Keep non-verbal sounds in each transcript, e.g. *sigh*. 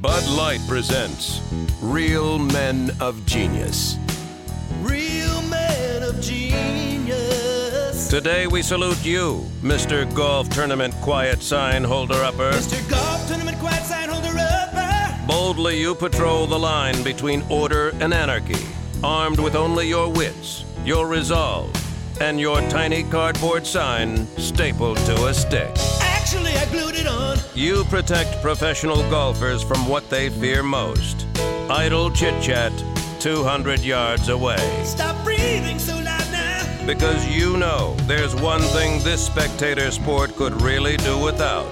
Bud Light presents Real Men of Genius. Real men of genius. Today we salute you, Mr. Golf Tournament Quiet Sign Holder Upper. Mr. Golf Tournament Quiet Sign Holder Upper. Boldly you patrol the line between order and anarchy, armed with only your wits, your resolve, and your tiny cardboard sign stapled to a stick. You protect professional golfers from what they fear most idle chit chat 200 yards away. Stop breathing so loud now. Because you know there's one thing this spectator sport could really do without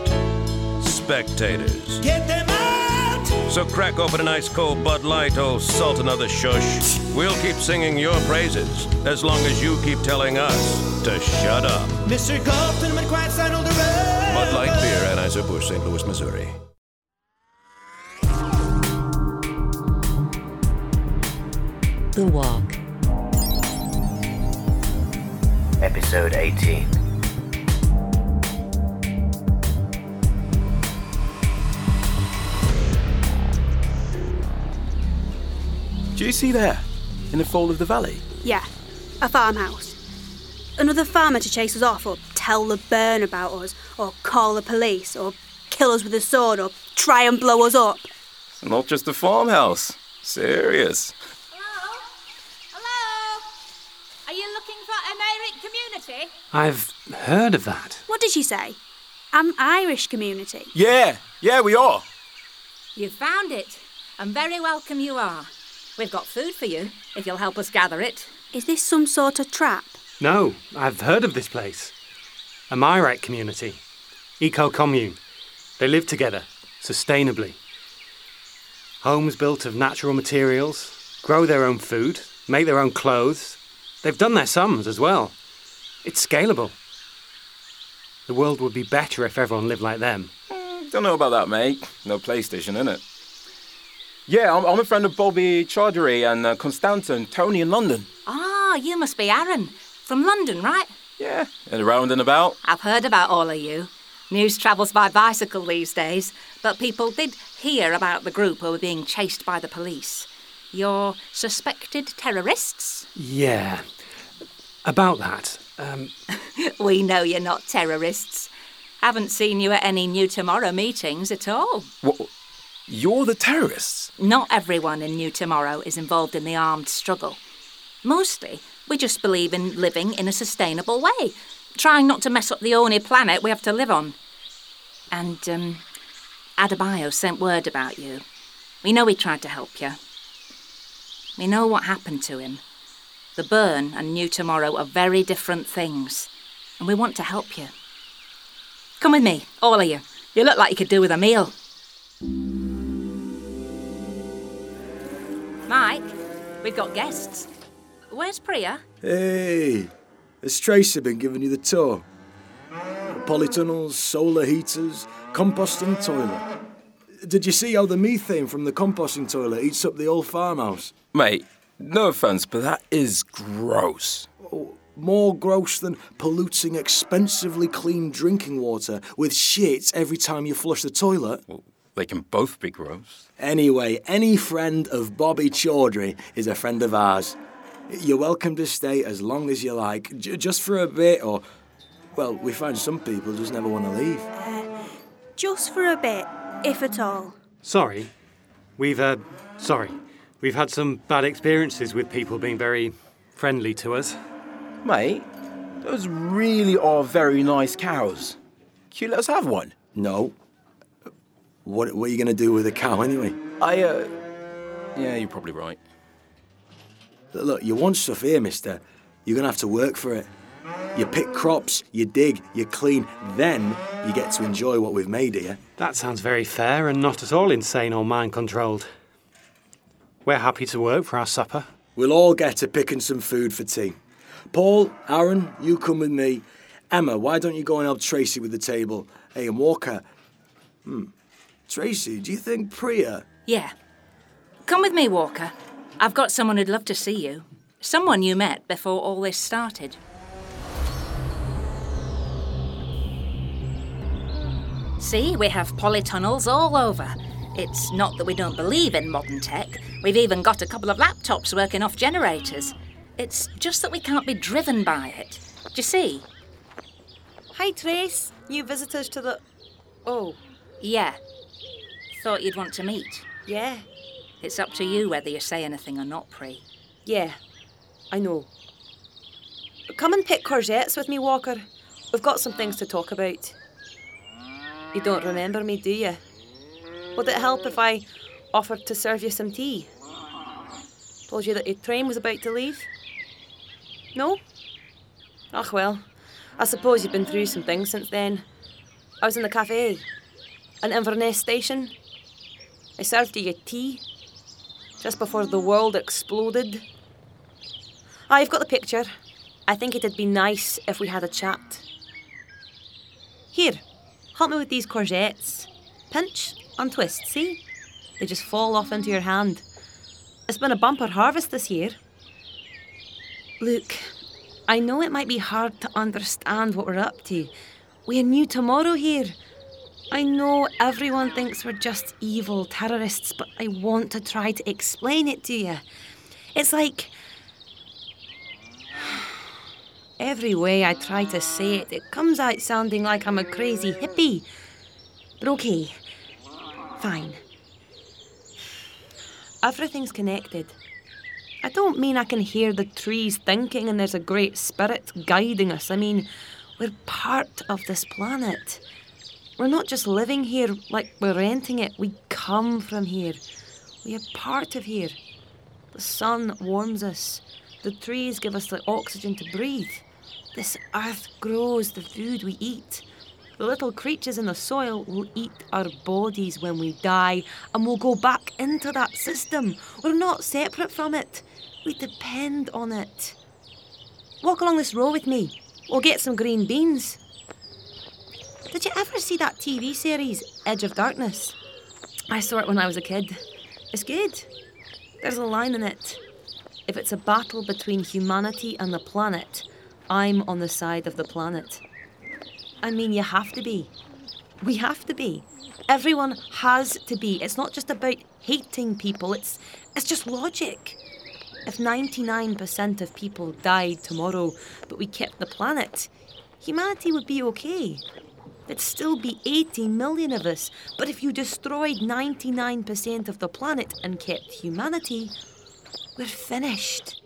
spectators. Get them out. So crack open an ice cold Bud Light, oh Sultan of the Shush. We'll keep singing your praises as long as you keep telling us to shut up. Mr. Golf Tournament Quiet Sign Holder Upper. Bud Light Beer, Anheuser-Busch, St. Louis, Missouri. The Walk. Episode 18. Do you see there, in the fall of the valley? Yeah, a farmhouse. Another farmer to chase us off, or tell the burn about us, or call the police, or kill us with a sword, or try and blow us up. Not just a farmhouse. Serious. Hello? Hello? Are you looking for an Irish community? I've heard of that. What did she say? An Irish community. Yeah, yeah, we are. You've found it, and very welcome you are. We've got food for you, if you'll help us gather it. Is this some sort of trap? No, I've heard of this place. A Myrite community. Eco commune. They live together, sustainably. Homes built of natural materials, grow their own food, make their own clothes. They've done their sums as well. It's scalable. The world would be better if everyone lived like them. Don't know about that, mate. No PlayStation, innit? Yeah, I'm, I'm a friend of Bobby Chaudhary and uh, Constanta and Tony in London. Ah, you must be Aaron. From London, right? Yeah, and around and about. I've heard about all of you. News travels by bicycle these days, but people did hear about the group who were being chased by the police. You're suspected terrorists? Yeah. About that, um, *laughs* We know you're not terrorists. Haven't seen you at any New Tomorrow meetings at all. What? You're the terrorists? Not everyone in New Tomorrow is involved in the armed struggle. Mostly, we just believe in living in a sustainable way, trying not to mess up the only planet we have to live on. And, um, Adebayo sent word about you. We know he tried to help you. We know what happened to him. The burn and New Tomorrow are very different things, and we want to help you. Come with me, all of you. You look like you could do with a meal. Mike, we've got guests. Where's Priya? Hey, has Tracy been giving you the tour? Polytunnels, solar heaters, composting toilet. Did you see how the methane from the composting toilet eats up the old farmhouse? Mate, no offence, but that is gross. Oh, more gross than polluting expensively clean drinking water with shit every time you flush the toilet. Well, they can both be gross. Anyway, any friend of Bobby Chaudhry is a friend of ours. You're welcome to stay as long as you like, j- just for a bit, or, well, we find some people just never want to leave. Just for a bit, if at all. sorry. We've, uh, sorry. We've had some bad experiences with people being very friendly to us. Mate, those really are very nice cows. Can you let us have one? No. What, what are you going to do with a cow anyway? I, uh. Yeah, you're probably right. Look, you want stuff here, mister. You're going to have to work for it. You pick crops, you dig, you clean, then you get to enjoy what we've made here. That sounds very fair and not at all insane or mind controlled. We're happy to work for our supper. We'll all get to picking some food for tea. Paul, Aaron, you come with me. Emma, why don't you go and help Tracy with the table? Hey, and Walker. Hmm. Tracy, do you think Priya? Yeah. Come with me, Walker. I've got someone who'd love to see you. Someone you met before all this started. See, we have polytunnels all over. It's not that we don't believe in modern tech. We've even got a couple of laptops working off generators. It's just that we can't be driven by it. Do you see? Hi, Trace. New visitors to the. Oh, Yeah. Thought you'd want to meet. yeah. It's up to you whether you say anything or not, Pre. Yeah, I know. Come and pick courgettes with me, Walker. We've got some things to talk about. You don't remember me, do you? Would it help if I offered to serve you some tea? Told you that your train was about to leave? No? Ach well, I suppose you've been through some things since then. I was in the cafe, in Inverness station. I served you your tea just before the world exploded. Ah, I've got the picture. I think it'd be nice if we had a chat. Here, help me with these courgettes. Pinch and twist, see? They just fall off into your hand. It's been a bumper harvest this year. Look, I know it might be hard to understand what we're up to. We're new tomorrow here. I know everyone thinks we're just evil terrorists, but I want to try to explain it to you. It's like. *sighs* Every way I try to say it, it comes out sounding like I'm a crazy hippie. But okay, fine. Everything's connected. I don't mean I can hear the trees thinking and there's a great spirit guiding us. I mean, we're part of this planet. We're not just living here like we're renting it, we come from here. We are part of here. The sun warms us, the trees give us the oxygen to breathe. This earth grows the food we eat. The little creatures in the soil will eat our bodies when we die and we'll go back into that system. We're not separate from it. We depend on it. Walk along this row with me. We'll get some green beans. Did you ever see that TV series, Edge of Darkness? I saw it when I was a kid. It's good. There's a line in it. If it's a battle between humanity and the planet, I'm on the side of the planet. I mean, you have to be. We have to be. Everyone has to be. It's not just about hating people, it's, it's just logic. If 99% of people died tomorrow, but we kept the planet, humanity would be okay. There'd still be 80 million of us, but if you destroyed 99% of the planet and kept humanity, we're finished.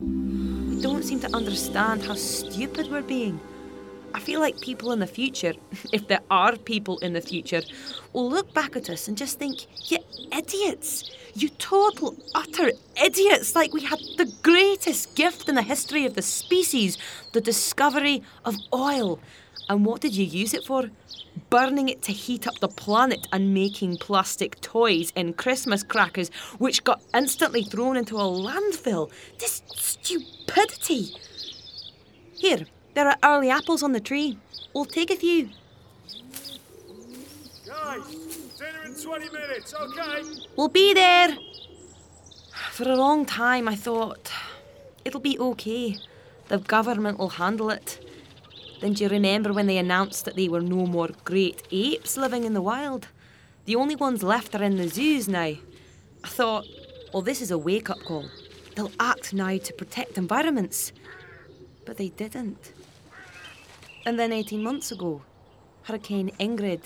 We don't seem to understand how stupid we're being. I feel like people in the future, *laughs* if there are people in the future, will look back at us and just think, you idiots! You total, utter idiots! Like we had the greatest gift in the history of the species the discovery of oil. And what did you use it for? Burning it to heat up the planet and making plastic toys and Christmas crackers, which got instantly thrown into a landfill. This stupidity! Here, there are early apples on the tree. We'll take a few. Guys, dinner in 20 minutes, okay? We'll be there. For a long time, I thought it'll be okay. The government will handle it. Then do you remember when they announced that there were no more great apes living in the wild? The only ones left are in the zoos now. I thought, well, this is a wake up call. They'll act now to protect environments. But they didn't. And then 18 months ago, Hurricane Ingrid,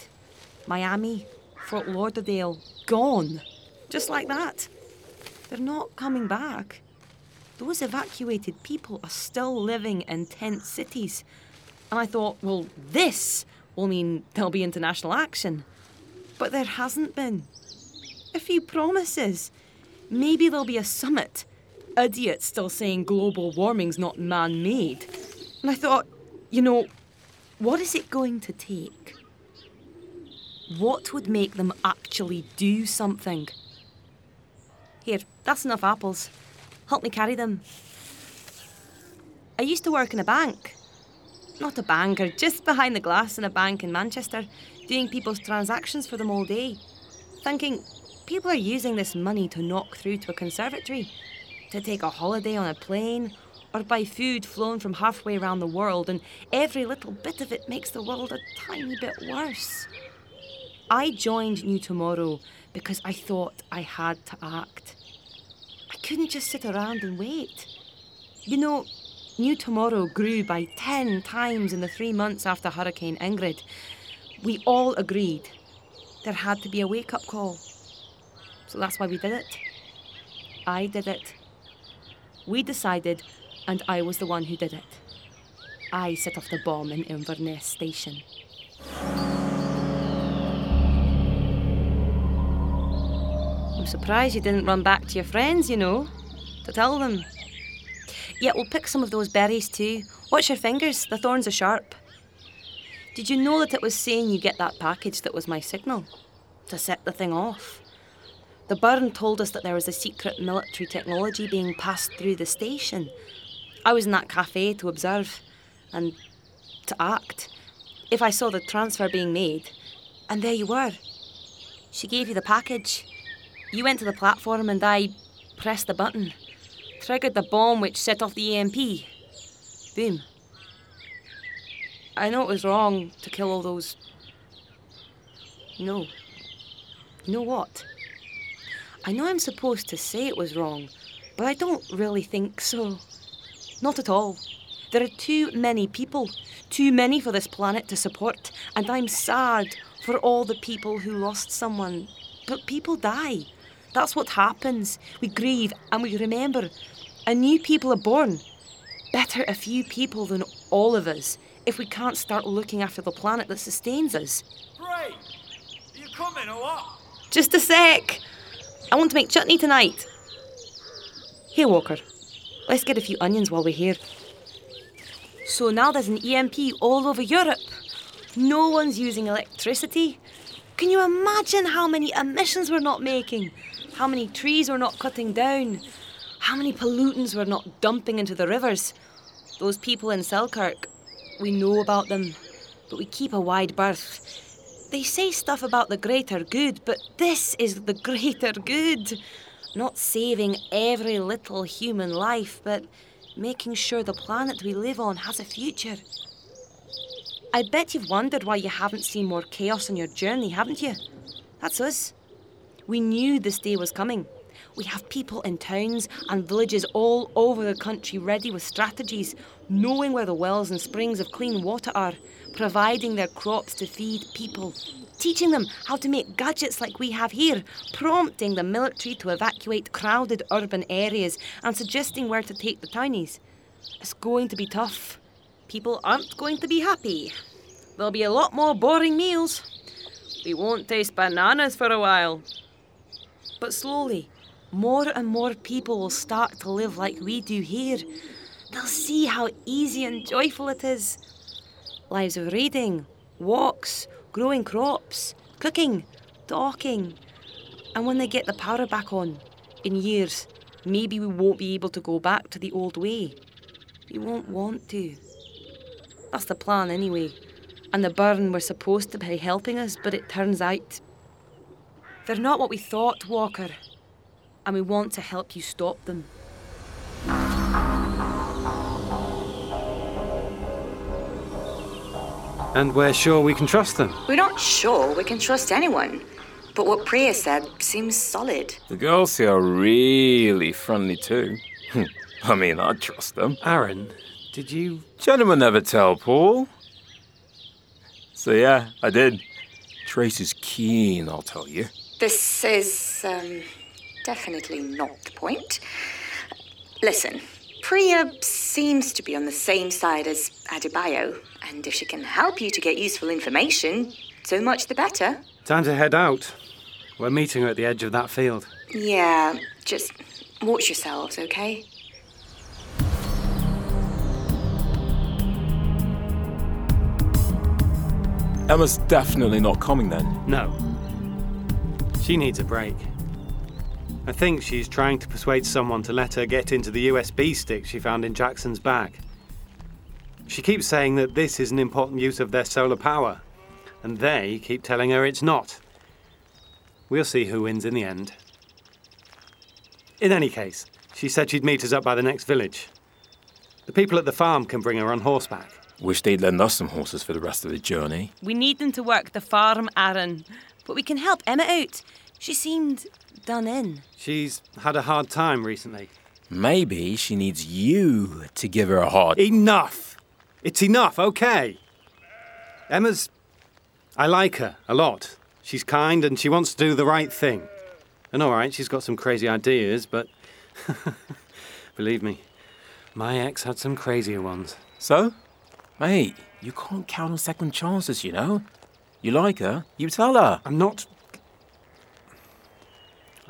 Miami, Fort Lauderdale, gone. Just like that. They're not coming back. Those evacuated people are still living in tent cities. And I thought, well, this will mean there'll be international action. But there hasn't been. A few promises. Maybe there'll be a summit. Idiots still saying global warming's not man made. And I thought, you know, what is it going to take? What would make them actually do something? Here, that's enough apples. Help me carry them. I used to work in a bank. Not a banker, just behind the glass in a bank in Manchester, doing people's transactions for them all day. Thinking, people are using this money to knock through to a conservatory, to take a holiday on a plane, or buy food flown from halfway around the world, and every little bit of it makes the world a tiny bit worse. I joined New Tomorrow because I thought I had to act. I couldn't just sit around and wait. You know, New Tomorrow grew by 10 times in the three months after Hurricane Ingrid. We all agreed there had to be a wake up call. So that's why we did it. I did it. We decided, and I was the one who did it. I set off the bomb in Inverness Station. I'm surprised you didn't run back to your friends, you know, to tell them. Yeah, we'll pick some of those berries too. Watch your fingers, the thorns are sharp. Did you know that it was saying you get that package that was my signal? To set the thing off. The Burn told us that there was a secret military technology being passed through the station. I was in that cafe to observe and to act. If I saw the transfer being made, and there you were. She gave you the package. You went to the platform and I pressed the button, triggered the bomb which set off the EMP. Boom. I know it was wrong to kill all those. No. You know what? I know I'm supposed to say it was wrong, but I don't really think so. Not at all. There are too many people, too many for this planet to support, and I'm sad for all the people who lost someone. But people die. That's what happens. We grieve and we remember. And new people are born. Better a few people than all of us if we can't start looking after the planet that sustains us. Bray, are you coming or what? Just a sec. I want to make chutney tonight. Here, Walker. Let's get a few onions while we're here. So now there's an EMP all over Europe. No one's using electricity. Can you imagine how many emissions we're not making? How many trees we're not cutting down? How many pollutants we're not dumping into the rivers? Those people in Selkirk, we know about them, but we keep a wide berth. They say stuff about the greater good, but this is the *laughs* greater good. Not saving every little human life, but making sure the planet we live on has a future. I bet you've wondered why you haven't seen more chaos on your journey, haven't you? That's us. We knew this day was coming. We have people in towns and villages all over the country ready with strategies, knowing where the wells and springs of clean water are, providing their crops to feed people, teaching them how to make gadgets like we have here, prompting the military to evacuate crowded urban areas and suggesting where to take the townies. It's going to be tough. People aren't going to be happy. There'll be a lot more boring meals. We won't taste bananas for a while. But slowly, more and more people will start to live like we do here. They'll see how easy and joyful it is. Lives of reading, walks, growing crops, cooking, talking. And when they get the power back on, in years, maybe we won't be able to go back to the old way. We won't want to. That's the plan, anyway. And the Burn were supposed to be helping us, but it turns out they're not what we thought, Walker. And we want to help you stop them. And we're sure we can trust them. We're not sure we can trust anyone. But what Priya said seems solid. The girls here are really friendly too. I mean, I'd trust them. Aaron, did you. Gentlemen never tell, Paul. So, yeah, I did. Trace is keen, I'll tell you. This is um, definitely not the point. Listen, Priya seems to be on the same side as Adebayo, and if she can help you to get useful information, so much the better. Time to head out. We're meeting her at the edge of that field. Yeah, just watch yourselves, okay? Emma's definitely not coming then. No. She needs a break. I think she's trying to persuade someone to let her get into the USB stick she found in Jackson's bag. She keeps saying that this is an important use of their solar power, and they keep telling her it's not. We'll see who wins in the end. In any case, she said she'd meet us up by the next village. The people at the farm can bring her on horseback. Wish they'd lend us some horses for the rest of the journey. We need them to work the farm, Aaron. but we can help Emma out. She seemed done in. She's had a hard time recently. Maybe she needs you to give her a hard. Enough! It's enough, okay? Emma's. I like her a lot. She's kind and she wants to do the right thing. And alright, she's got some crazy ideas, but. *laughs* Believe me, my ex had some crazier ones. So? Mate, you can't count on second chances, you know? You like her, you tell her. I'm not.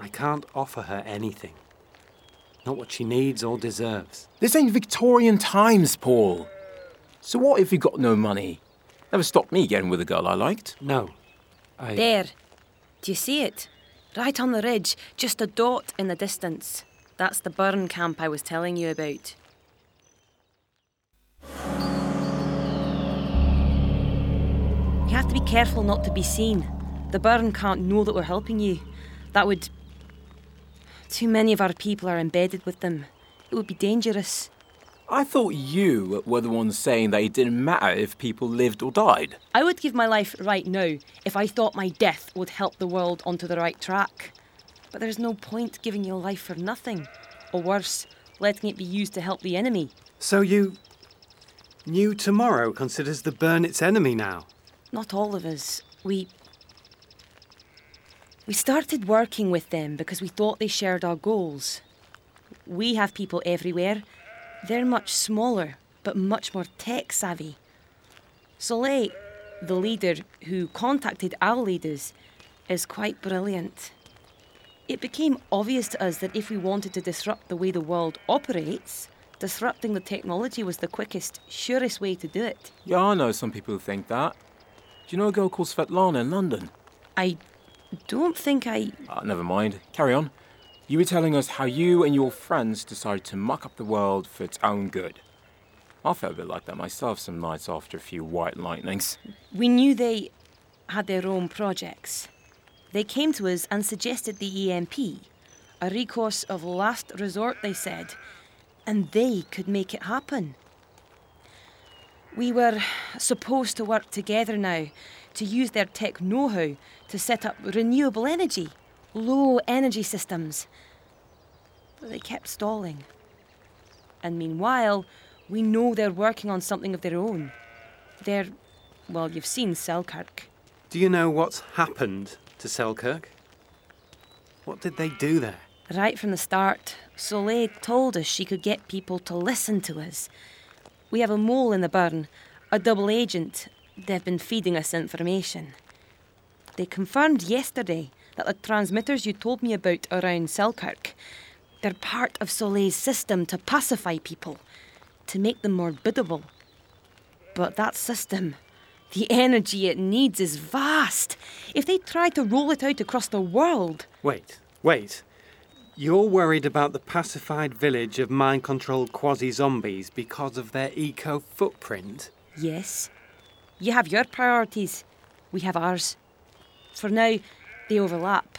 I can't offer her anything. Not what she needs or deserves. This ain't Victorian times, Paul. So what if you got no money? Never stopped me getting with a girl I liked. No. I. There. Do you see it? Right on the ridge, just a dot in the distance. That's the burn camp I was telling you about. You have to be careful not to be seen. The burn can't know that we're helping you. That would. Too many of our people are embedded with them. It would be dangerous. I thought you were the one saying that it didn't matter if people lived or died. I would give my life right now if I thought my death would help the world onto the right track. But there's no point giving your life for nothing. Or worse, letting it be used to help the enemy. So you. New Tomorrow considers the burn its enemy now? Not all of us. We. We started working with them because we thought they shared our goals. We have people everywhere. They're much smaller, but much more tech savvy. Soleil, the leader who contacted our leaders, is quite brilliant. It became obvious to us that if we wanted to disrupt the way the world operates, disrupting the technology was the quickest, surest way to do it. Yeah, I know some people who think that. Do you know a girl called Svetlana in London? I don't think I. Uh, never mind. Carry on. You were telling us how you and your friends decided to muck up the world for its own good. I felt a bit like that myself some nights after a few white lightnings. We knew they had their own projects. They came to us and suggested the EMP, a recourse of last resort, they said, and they could make it happen. We were supposed to work together now to use their tech know how to set up renewable energy, low energy systems. But they kept stalling. And meanwhile, we know they're working on something of their own. They're, well, you've seen Selkirk. Do you know what's happened to Selkirk? What did they do there? Right from the start, Soleil told us she could get people to listen to us. We have a mole in the burn, a double agent. They've been feeding us information. They confirmed yesterday that the transmitters you told me about around Selkirk, they're part of Soleil's system to pacify people, to make them more biddable. But that system, the energy it needs is vast. If they try to roll it out across the world. Wait, wait. You're worried about the pacified village of mind controlled quasi zombies because of their eco footprint? Yes. You have your priorities, we have ours. For now, they overlap.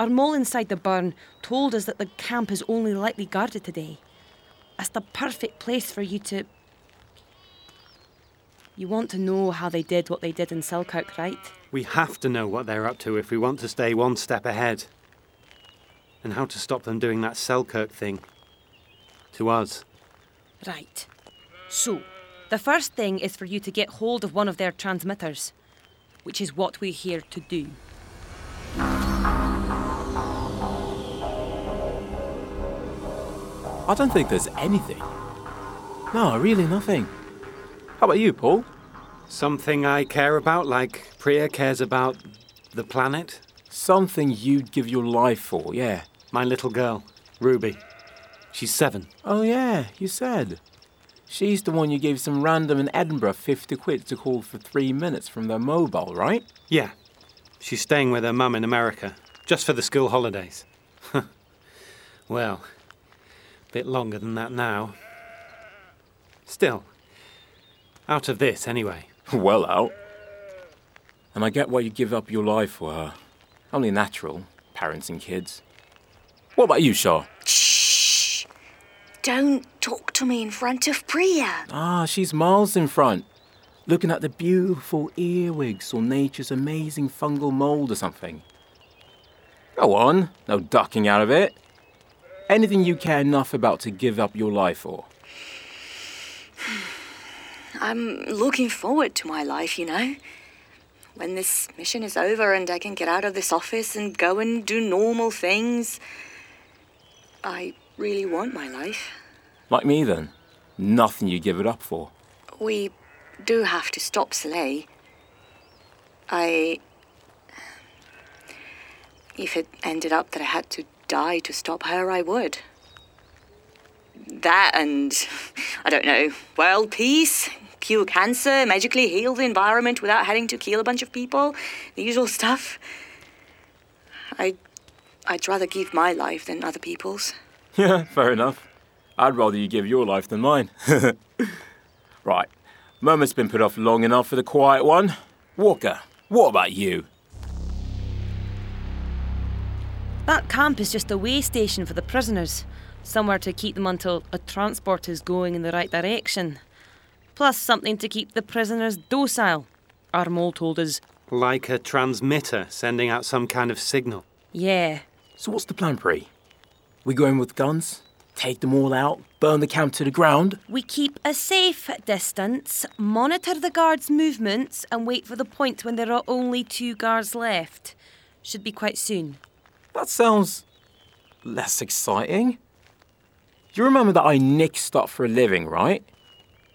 Our mole inside the burn told us that the camp is only lightly guarded today. That's the perfect place for you to. You want to know how they did what they did in Selkirk, right? We have to know what they're up to if we want to stay one step ahead. And how to stop them doing that Selkirk thing. To us. Right. So, the first thing is for you to get hold of one of their transmitters, which is what we're here to do. I don't think there's anything. No, really nothing. How about you, Paul? Something I care about, like Priya cares about the planet? Something you'd give your life for, yeah. My little girl, Ruby. She's seven. Oh, yeah, you said. She's the one you gave some random in Edinburgh 50 quid to call for three minutes from their mobile, right? Yeah. She's staying with her mum in America, just for the school holidays. *laughs* well, a bit longer than that now. Still, out of this anyway. *laughs* well out. And I get why you give up your life for her. Only natural, parents and kids. What about you, Shaw? Don't talk to me in front of Priya. Ah, she's miles in front. Looking at the beautiful earwigs or nature's amazing fungal mould or something. Go on, no ducking out of it. Anything you care enough about to give up your life for. *sighs* I'm looking forward to my life, you know. When this mission is over and I can get out of this office and go and do normal things. I really want my life. Like me then. Nothing you give it up for. We do have to stop Soleil. I. If it ended up that I had to die to stop her, I would. That and, *laughs* I don't know, world peace, cure cancer, magically heal the environment without having to kill a bunch of people, the usual stuff. I, I'd rather give my life than other people's. Yeah, fair enough. I'd rather you give your life than mine. *laughs* right, moment's been put off long enough for the quiet one. Walker, what about you? That camp is just a way station for the prisoners, somewhere to keep them until a transport is going in the right direction. Plus, something to keep the prisoners docile, our mole told us. Like a transmitter sending out some kind of signal. Yeah. So, what's the plan, Pri? We go in with guns, take them all out, burn the camp to the ground? We keep a safe distance, monitor the guards' movements, and wait for the point when there are only two guards left. Should be quite soon. That sounds less exciting. You remember that I nick stuff for a living, right?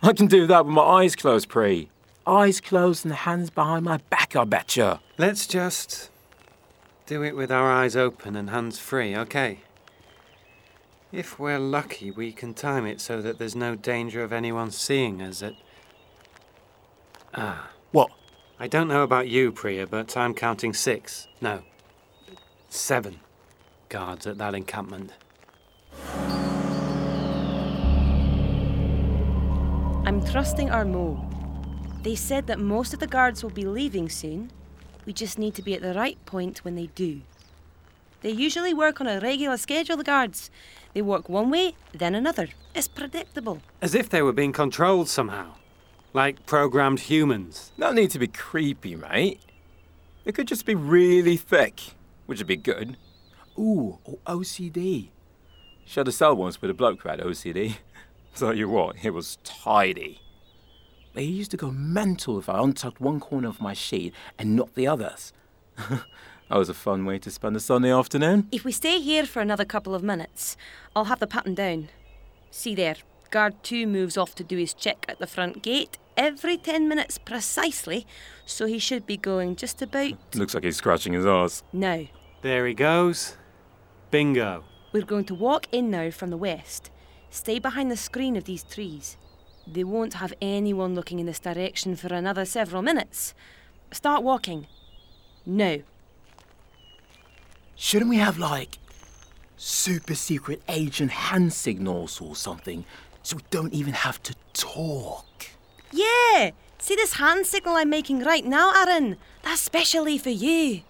I can do that with my eyes closed, Pri. Eyes closed and the hands behind my back, I betcha. Let's just do it with our eyes open and hands free, okay? If we're lucky, we can time it so that there's no danger of anyone seeing us at. Ah. What? I don't know about you, Priya, but I'm counting six. No, seven guards at that encampment. I'm trusting our Mo. They said that most of the guards will be leaving soon. We just need to be at the right point when they do. They usually work on a regular schedule, the guards. They work one way, then another. It's predictable. As if they were being controlled somehow. Like programmed humans. No need to be creepy, mate. They could just be really thick, which would be good. Ooh, or OCD. Shut a cell once with a bloke who had OCD. *laughs* Tell you what, it was tidy. They used to go mental if I untucked one corner of my sheet and not the others. *laughs* that was a fun way to spend a Sunday afternoon. If we stay here for another couple of minutes, I'll have the pattern down. See there, guard two moves off to do his check at the front gate every 10 minutes precisely, so he should be going just about *laughs* Looks like he's scratching his arse. now. There he goes. Bingo. We're going to walk in now from the west. Stay behind the screen of these trees. They won't have anyone looking in this direction for another several minutes. Start walking. Now. Shouldn't we have, like, super secret agent hand signals or something so we don't even have to talk? Yeah! See this hand signal I'm making right now, Aaron? That's specially for you.